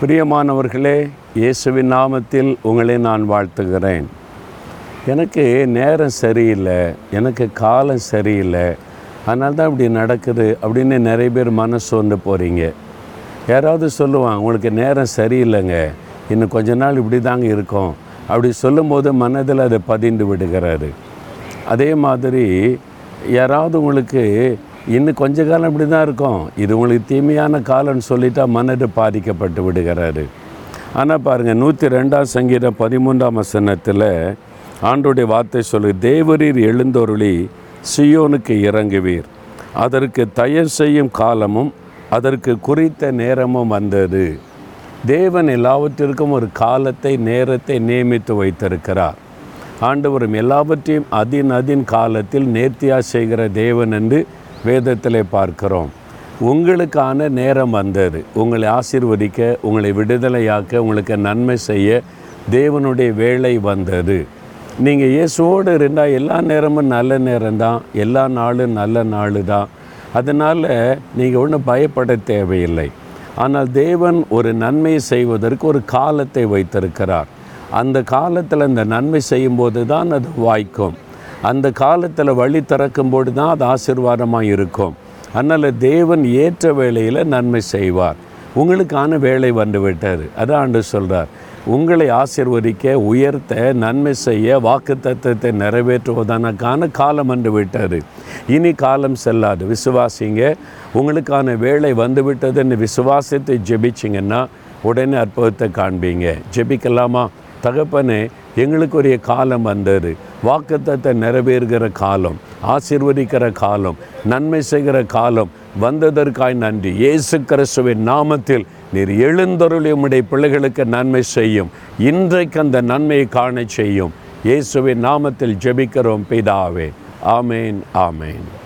பிரியமானவர்களே இயேசுவின் நாமத்தில் உங்களை நான் வாழ்த்துகிறேன். எனக்கு நேரம் சரியில்லை எனக்கு காலம் சரியில்லை அதனால தான் இப்படி நடக்குது அப்படின்னு நிறைய பேர் மனசு வந்து போகிறீங்க யாராவது சொல்லுவாங்க உங்களுக்கு நேரம் சரியில்லைங்க இன்னும் கொஞ்ச நாள் இப்படி தாங்க இருக்கும். அப்படி சொல்லும்போது மனதில் அதை பதிந்து விடுகிறாரு. அதே மாதிரி யாராவது உங்களுக்கு இன்னும் கொஞ்ச காலம் இப்படி தான் இருக்கும். இது உங்களுக்கு தீமையான காலம்னு சொல்லிட்டா மனது பாதிக்கப்பட்டு விடுகிறாரு. ஆனால் பாருங்கள் நூற்றி ரெண்டாம் சங்கீதம் பதிமூன்றாம் வசனத்தில் ஆண்டுடைய வார்த்தை சொல்லு தேவரீர் எழுந்தொருளி சியோனுக்கு இறங்குவீர். அதற்கு தயார் செய்யும் காலமும் அதற்கு குறித்த நேரமும் வந்தது. தேவன் எல்லாவற்றிற்கும் ஒரு காலத்தை நேரத்தை நியமித்து வைத்திருக்கிறார். ஆண்டவரும் எல்லாவற்றையும் அதின் அதின் காலத்தில் நேர்த்தியாக செய்கிற தேவன் என்று வேதத்திலே பார்க்கிறோம். உங்களுக்கான நேரம் வந்தது. உங்களை ஆசிர்வதிக்க உங்களை விடுதலையாக்க உங்களுக்கு நன்மை செய்ய தேவனுடைய வேலை வந்தது. நீங்கள் இயேசுவோடு இருந்தால் எல்லா நேரமும் நல்ல நேரம்தான் எல்லா நாளும் நல்ல நாள் தான் அதனால் நீங்கள் ஒன்றும் பயப்பட தேவையில்லை. ஆனால் தேவன் ஒரு நன்மையை செய்வதற்கு ஒரு காலத்தை வைத்திருக்கிறார். அந்த காலத்தில் அந்த நன்மை செய்யும்போது தான் அது வாய்க்கும். அந்த காலத்தில் வழி திறக்கும்போது தான் அது ஆசீர்வாதமாக இருக்கும். அதனால் தேவன் ஏற்ற வேளையில் நன்மை செய்வார். உங்களுக்கான வேலை வந்து விட்டார் அதான் ஆண்டு சொல்கிறார் உங்களை ஆசிர்வதிக்க உயர்த்த நன்மை செய்ய வாக்கு தத்துவத்தை நிறைவேற்றுவதற்கான காலம் வந்து விட்டார் இனி காலம் செல்லாது. விசுவாசிங்க உங்களுக்கான வேலை வந்து விட்டதுன்னு விசுவாசத்தை ஜெபிச்சிங்கன்னா உடனே அற்புதத்தை காண்பீங்க. ஜெபிக்கலாமா? தகப்பனே எங்களுக்குரிய காலம் வந்தது. வாக்குத்தத்தை நிறைவேறுகிற காலம் ஆசிர்வதிக்கிற காலம் நன்மை செய்கிற காலம் வந்ததற்காய் நன்றி. இயேசு கிறிஸ்துவின் நாமத்தில் நீர் எழுந்தருளி உம்முடைய பிள்ளைகளுக்கு நன்மை செய்யும். இன்றைக்கு அந்த நன்மையை காண செய்யும். இயேசுவின் நாமத்தில் ஜெபிக்கிறோம் பிதாவே. ஆமேன் ஆமேன்.